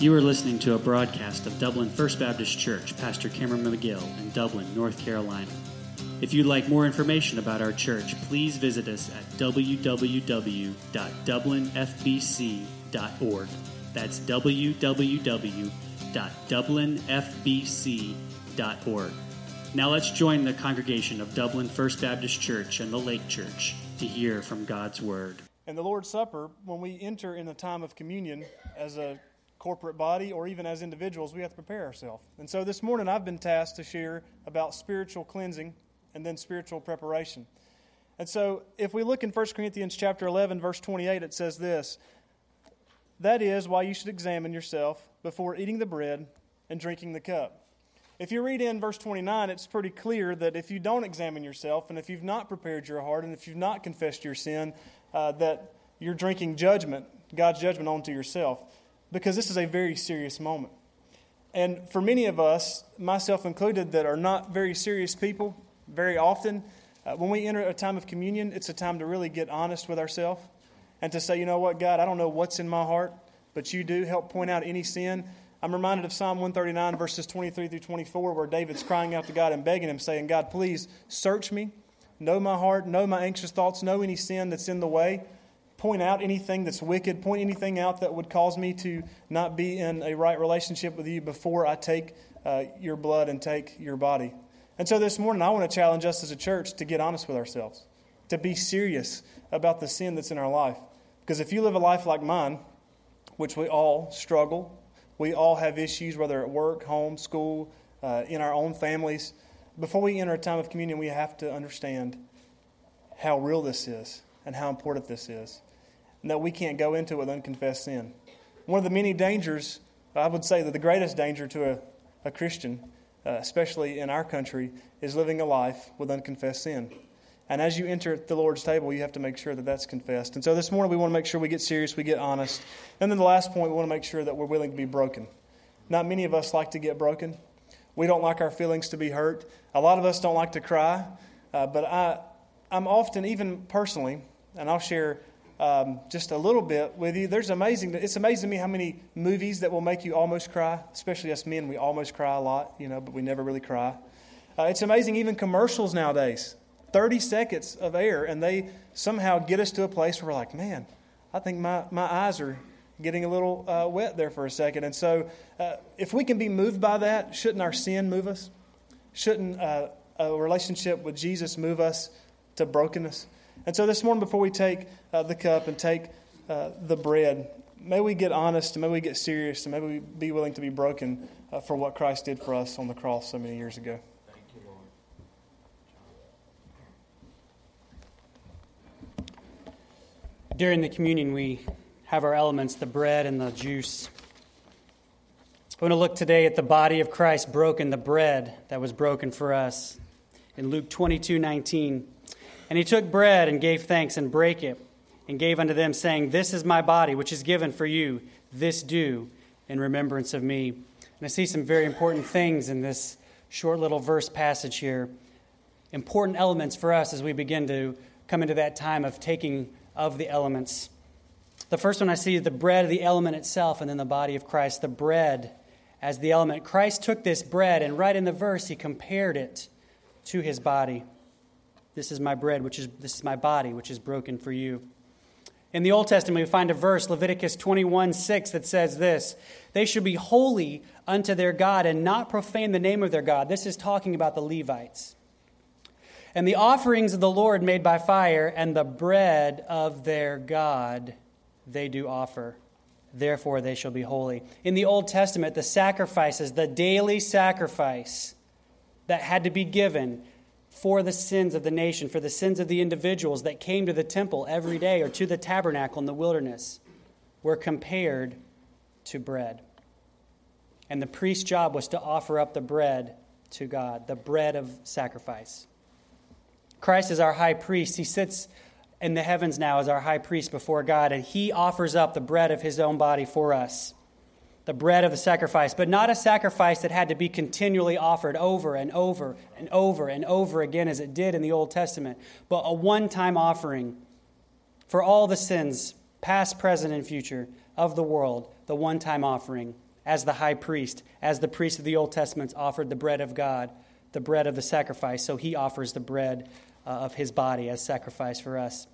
You are listening to a broadcast of Dublin First Baptist Church, Pastor Cameron McGill in Dublin, North Carolina. If you'd like more information about our church, please visit us at www.dublinfbc.org. That's www.dublinfbc.org. Now let's join the congregation of Dublin First Baptist Church and the Lake Church to hear from God's Word. And the Lord's Supper, when we enter in the time of communion as a corporate body or even as individuals, we have to prepare ourselves. And so this morning I've been tasked to share about spiritual cleansing and then spiritual preparation. And so if we look in 1 Corinthians chapter 11 verse 28 it says this, that is why you should examine yourself before eating the bread and drinking the cup. If you read in verse 29, it's pretty clear that if you don't examine yourself and if you've not prepared your heart and if you've not confessed your sin, uh, that you're drinking judgment, God's judgment onto yourself, because this is a very serious moment. And for many of us, myself included, that are not very serious people, very often, uh, when we enter a time of communion, it's a time to really get honest with ourselves and to say, you know what, God, I don't know what's in my heart, but you do help point out any sin. I'm reminded of Psalm 139, verses 23 through 24, where David's crying out to God and begging him, saying, God, please search me, know my heart, know my anxious thoughts, know any sin that's in the way, point out anything that's wicked, point anything out that would cause me to not be in a right relationship with you before I take uh, your blood and take your body. And so this morning, I want to challenge us as a church to get honest with ourselves, to be serious about the sin that's in our life. Because if you live a life like mine, which we all struggle, we all have issues, whether at work, home, school, uh, in our own families. Before we enter a time of communion, we have to understand how real this is and how important this is, and that we can't go into it with unconfessed sin. One of the many dangers, I would say that the greatest danger to a, a Christian, uh, especially in our country, is living a life with unconfessed sin. And as you enter the Lord's table, you have to make sure that that's confessed. And so this morning, we want to make sure we get serious, we get honest. And then the last point, we want to make sure that we're willing to be broken. Not many of us like to get broken. We don't like our feelings to be hurt. A lot of us don't like to cry. Uh, but I, I'm often, even personally, and I'll share um, just a little bit with you. There's amazing. It's amazing to me how many movies that will make you almost cry. Especially us men, we almost cry a lot, you know, but we never really cry. Uh, it's amazing, even commercials nowadays. 30 seconds of air, and they somehow get us to a place where we're like, man, I think my, my eyes are getting a little uh, wet there for a second. And so, uh, if we can be moved by that, shouldn't our sin move us? Shouldn't uh, a relationship with Jesus move us to brokenness? And so, this morning, before we take uh, the cup and take uh, the bread, may we get honest and may we get serious and may we be willing to be broken uh, for what Christ did for us on the cross so many years ago. Thank you, Lord. During the communion, we have our elements the bread and the juice. I want to look today at the body of Christ broken, the bread that was broken for us. In Luke 22 19. And he took bread and gave thanks and brake it and gave unto them, saying, This is my body, which is given for you. This do in remembrance of me. And I see some very important things in this short little verse passage here. Important elements for us as we begin to come into that time of taking of the elements. The first one I see is the bread the element itself, and then the body of Christ, the bread as the element. Christ took this bread, and right in the verse, he compared it to his body. This is my bread, which is this is my body, which is broken for you. In the Old Testament, we find a verse, Leviticus 21 6, that says this They should be holy unto their God and not profane the name of their God. This is talking about the Levites and the offerings of the Lord made by fire, and the bread of their God they do offer. Therefore they shall be holy. In the Old Testament, the sacrifices, the daily sacrifice that had to be given for the sins of the nation, for the sins of the individuals that came to the temple every day or to the tabernacle in the wilderness, were compared to bread. And the priest's job was to offer up the bread to God, the bread of sacrifice. Christ is our high priest. He sits in the heavens now as our high priest before God, and he offers up the bread of his own body for us. The bread of the sacrifice, but not a sacrifice that had to be continually offered over and over and over and over again as it did in the Old Testament, but a one time offering for all the sins, past, present, and future, of the world, the one time offering as the high priest, as the priest of the Old Testament offered the bread of God, the bread of the sacrifice, so he offers the bread uh, of his body as sacrifice for us.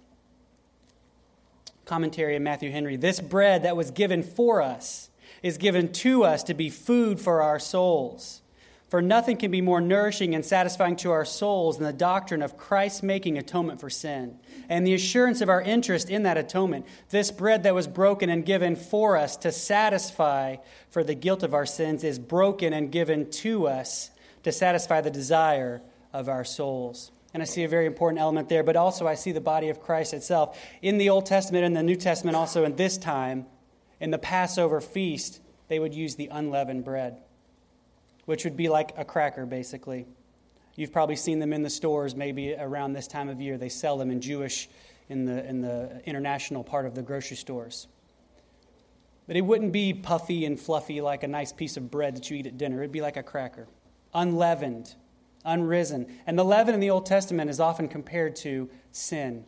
Commentary in Matthew Henry this bread that was given for us is given to us to be food for our souls. For nothing can be more nourishing and satisfying to our souls than the doctrine of Christ making atonement for sin and the assurance of our interest in that atonement. This bread that was broken and given for us to satisfy for the guilt of our sins is broken and given to us to satisfy the desire of our souls. And I see a very important element there, but also I see the body of Christ itself. In the Old Testament and the New Testament, also in this time, in the Passover feast, they would use the unleavened bread which would be like a cracker, basically. You've probably seen them in the stores maybe around this time of year. They sell them in Jewish, in the, in the international part of the grocery stores. But it wouldn't be puffy and fluffy like a nice piece of bread that you eat at dinner. It'd be like a cracker, unleavened, unrisen. And the leaven in the Old Testament is often compared to sin.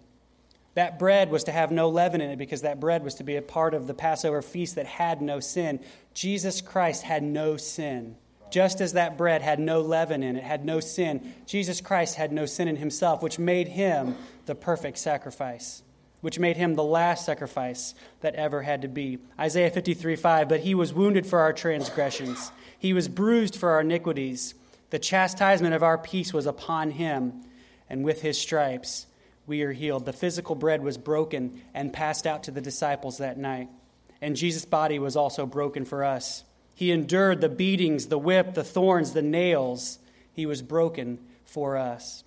That bread was to have no leaven in it because that bread was to be a part of the Passover feast that had no sin. Jesus Christ had no sin. Just as that bread had no leaven in it, had no sin, Jesus Christ had no sin in himself, which made him the perfect sacrifice, which made him the last sacrifice that ever had to be. Isaiah 53 5, but he was wounded for our transgressions, he was bruised for our iniquities. The chastisement of our peace was upon him, and with his stripes we are healed. The physical bread was broken and passed out to the disciples that night, and Jesus' body was also broken for us. He endured the beatings, the whip, the thorns, the nails. He was broken for us.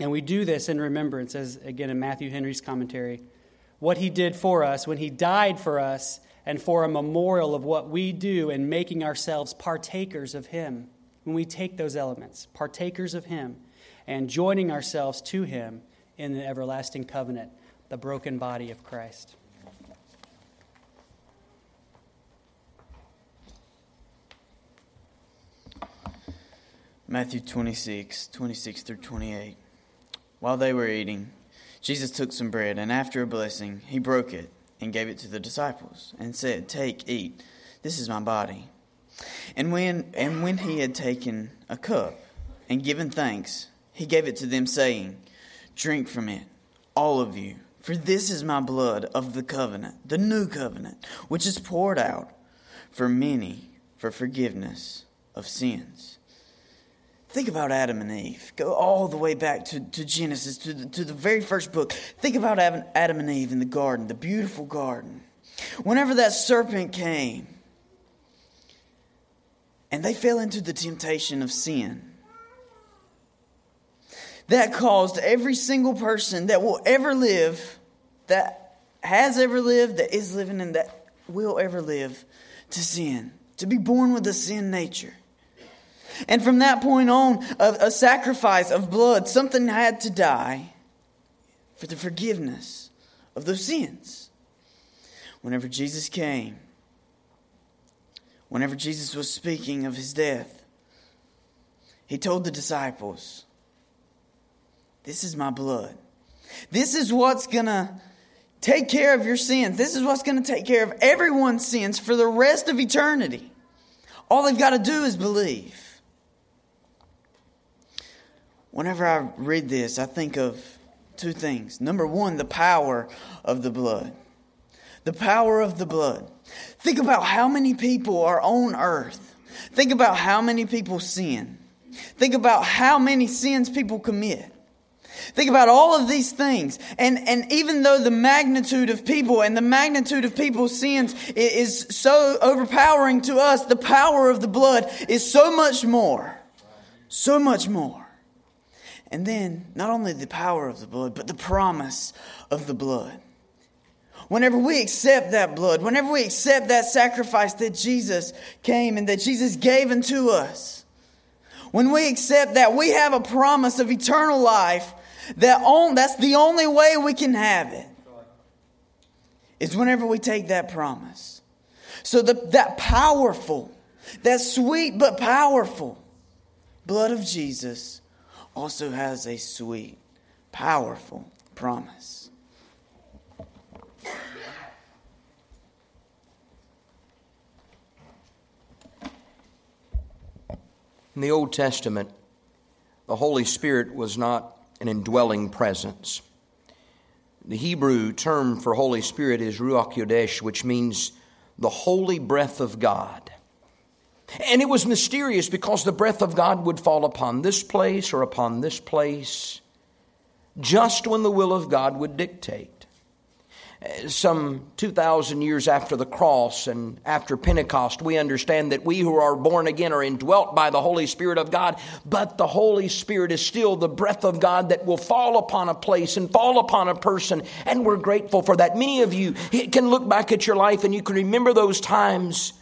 And we do this in remembrance, as again in Matthew Henry's commentary, what he did for us when he died for us, and for a memorial of what we do in making ourselves partakers of him. When we take those elements, partakers of him, and joining ourselves to him in the everlasting covenant, the broken body of Christ. Matthew 26, 26 through 28. While they were eating, Jesus took some bread, and after a blessing, he broke it and gave it to the disciples, and said, Take, eat, this is my body. And when, and when he had taken a cup and given thanks, he gave it to them, saying, Drink from it, all of you, for this is my blood of the covenant, the new covenant, which is poured out for many for forgiveness of sins. Think about Adam and Eve. Go all the way back to, to Genesis, to the, to the very first book. Think about Adam and Eve in the garden, the beautiful garden. Whenever that serpent came and they fell into the temptation of sin, that caused every single person that will ever live, that has ever lived, that is living, and that will ever live to sin, to be born with a sin nature. And from that point on, a, a sacrifice of blood, something had to die for the forgiveness of those sins. Whenever Jesus came, whenever Jesus was speaking of his death, he told the disciples, This is my blood. This is what's going to take care of your sins. This is what's going to take care of everyone's sins for the rest of eternity. All they've got to do is believe whenever I read this, I think of two things. Number one, the power of the blood. The power of the blood. Think about how many people are on earth. Think about how many people sin. Think about how many sins people commit. Think about all of these things. And, and even though the magnitude of people and the magnitude of people's sins is so overpowering to us, the power of the blood is so much more. So much more. And then, not only the power of the blood, but the promise of the blood. Whenever we accept that blood, whenever we accept that sacrifice that Jesus came and that Jesus gave unto us, when we accept that, we have a promise of eternal life that on, that's the only way we can have it. Is whenever we take that promise. So the, that powerful, that sweet but powerful blood of Jesus also has a sweet, powerful promise. In the Old Testament, the Holy Spirit was not an indwelling presence. The Hebrew term for Holy Spirit is Ruach Kodesh, which means the holy breath of God. And it was mysterious because the breath of God would fall upon this place or upon this place just when the will of God would dictate some 2,000 years after the cross and after Pentecost, we understand that we who are born again are indwelt by the Holy Spirit of God, but the Holy Spirit is still the breath of God that will fall upon a place and fall upon a person, and we're grateful for that. Many of you can look back at your life and you can remember those times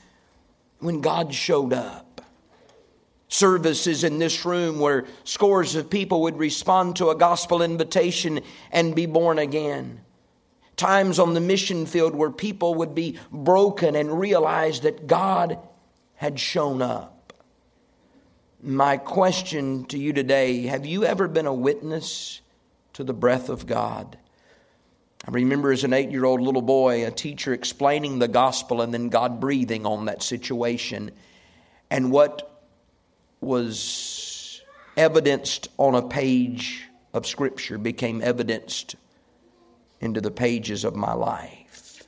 when God showed up. Services in this room where scores of people would respond to a gospel invitation and be born again times on the mission field where people would be broken and realize that God had shown up. My question to you today have you ever been a witness to the breath of God? I remember as an eight year old little boy, a teacher explaining the gospel and then God breathing on that situation. And what was evidenced on a page of Scripture became evidenced into the pages of my life.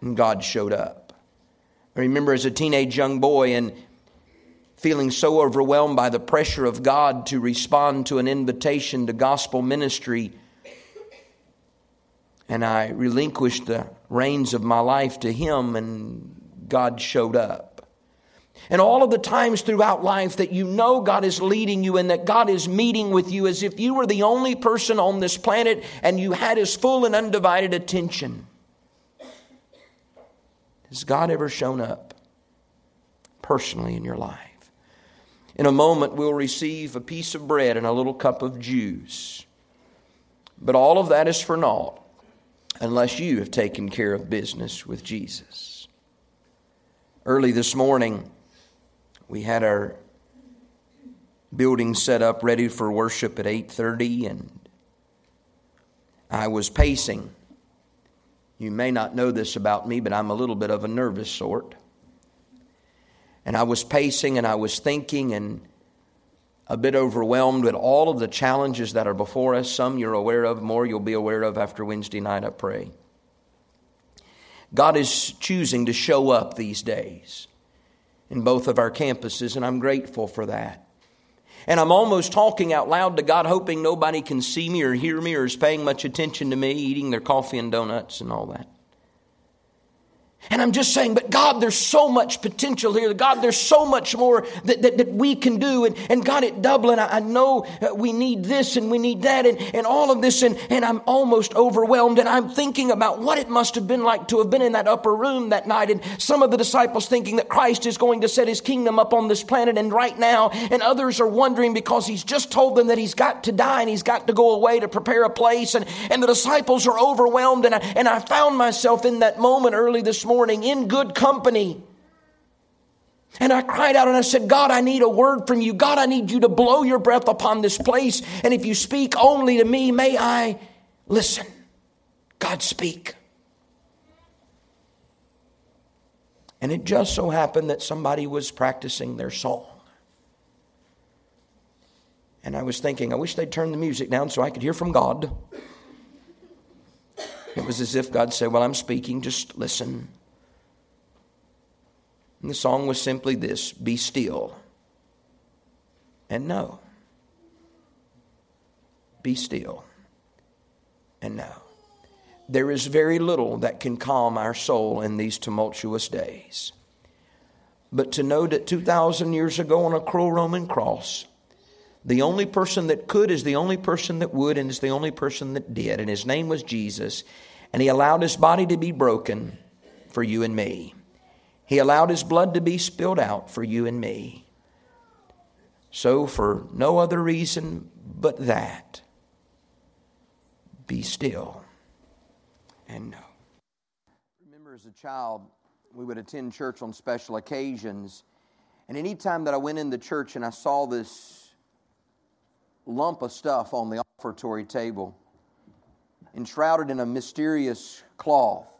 And God showed up. I remember as a teenage young boy and feeling so overwhelmed by the pressure of God to respond to an invitation to gospel ministry. And I relinquished the reins of my life to Him, and God showed up. And all of the times throughout life that you know God is leading you and that God is meeting with you as if you were the only person on this planet and you had His full and undivided attention. Has God ever shown up personally in your life? In a moment, we'll receive a piece of bread and a little cup of juice. But all of that is for naught unless you have taken care of business with Jesus. Early this morning, we had our building set up ready for worship at 8:30 and I was pacing. You may not know this about me, but I'm a little bit of a nervous sort. And I was pacing and I was thinking and a bit overwhelmed with all of the challenges that are before us. Some you're aware of, more you'll be aware of after Wednesday night, I pray. God is choosing to show up these days in both of our campuses, and I'm grateful for that. And I'm almost talking out loud to God, hoping nobody can see me or hear me or is paying much attention to me, eating their coffee and donuts and all that. And I'm just saying, but God, there's so much potential here. God, there's so much more that, that, that we can do. And, and God, at Dublin, I, I know uh, we need this and we need that and, and all of this. And, and I'm almost overwhelmed. And I'm thinking about what it must have been like to have been in that upper room that night. And some of the disciples thinking that Christ is going to set his kingdom up on this planet and right now. And others are wondering because he's just told them that he's got to die and he's got to go away to prepare a place. And, and the disciples are overwhelmed. And I, and I found myself in that moment early this morning morning in good company. And I cried out and I said, God, I need a word from you. God, I need you to blow your breath upon this place. And if you speak only to me, may I listen. God, speak. And it just so happened that somebody was practicing their song. And I was thinking, I wish they'd turn the music down so I could hear from God. It was as if God said, Well, I'm speaking, just listen. And the song was simply this Be still and know. Be still and know. There is very little that can calm our soul in these tumultuous days. But to know that 2,000 years ago on a cruel Roman cross, the only person that could is the only person that would, and is the only person that did. And his name was Jesus. And he allowed his body to be broken for you and me. He allowed his blood to be spilled out for you and me. So, for no other reason but that, be still and know. Remember, as a child, we would attend church on special occasions. And any time that I went in the church and I saw this lump of stuff on the offertory table, enshrouded in a mysterious cloth,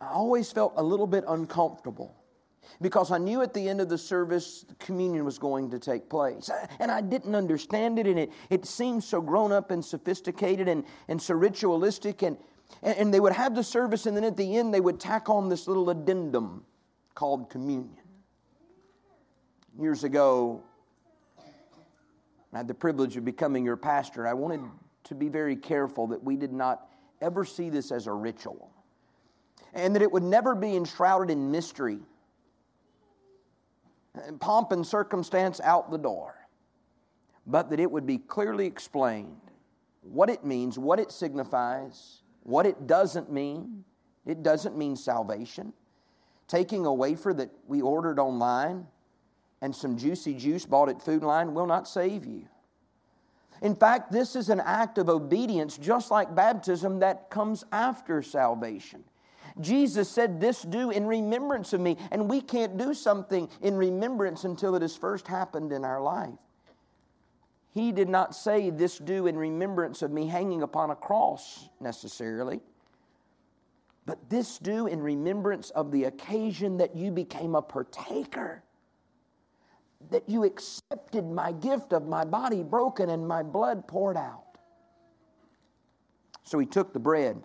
I always felt a little bit uncomfortable. because I knew at the end of the service communion was going to take place. And I didn't understand it, and it, it seemed so grown up and sophisticated and, and so ritualistic. And, and they would have the service, and then at the end, they would tack on this little addendum called communion. Years ago, I had the privilege of becoming your pastor. I wanted to be very careful that we did not ever see this as a ritual and that it would never be enshrouded in mystery pomp and circumstance out the door, but that it would be clearly explained what it means, what it signifies, what it doesn't mean. It doesn't mean salvation. Taking a wafer that we ordered online and some juicy juice bought at Food Lion will not save you. In fact, this is an act of obedience, just like baptism, that comes after salvation. Jesus said, This do in remembrance of me. And we can't do something in remembrance until it has first happened in our life. He did not say, This do in remembrance of me hanging upon a cross necessarily, but this do in remembrance of the occasion that you became a partaker, that you accepted my gift of my body broken and my blood poured out. So he took the bread.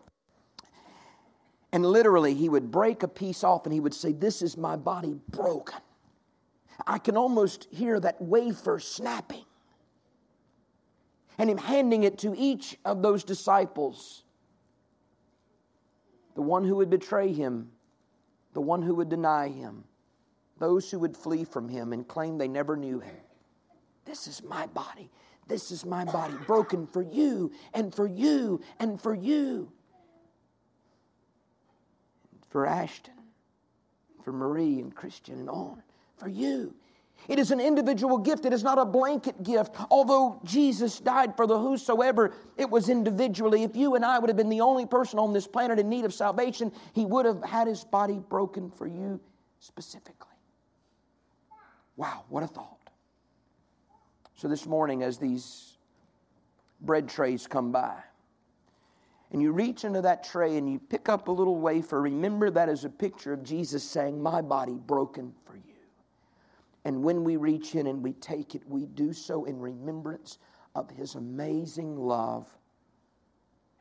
And literally, he would break a piece off and he would say, This is my body broken. I can almost hear that wafer snapping. And him handing it to each of those disciples the one who would betray him, the one who would deny him, those who would flee from him and claim they never knew him. This is my body. This is my body broken for you and for you and for you for Ashton, for Marie and Christian and on, for you. It is an individual gift. It is not a blanket gift. Although Jesus died for the whosoever, it was individually. If you and I would have been the only person on this planet in need of salvation, he would have had his body broken for you specifically. Wow, what a thought. So this morning, as these bread trays come by, and you reach into that tray and you pick up a little wafer, remember that as a picture of Jesus saying, My body broken for you. And when we reach in and we take it, we do so in remembrance of his amazing love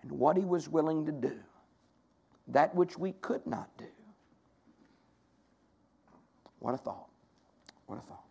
and what he was willing to do, that which we could not do. What a thought. What a thought.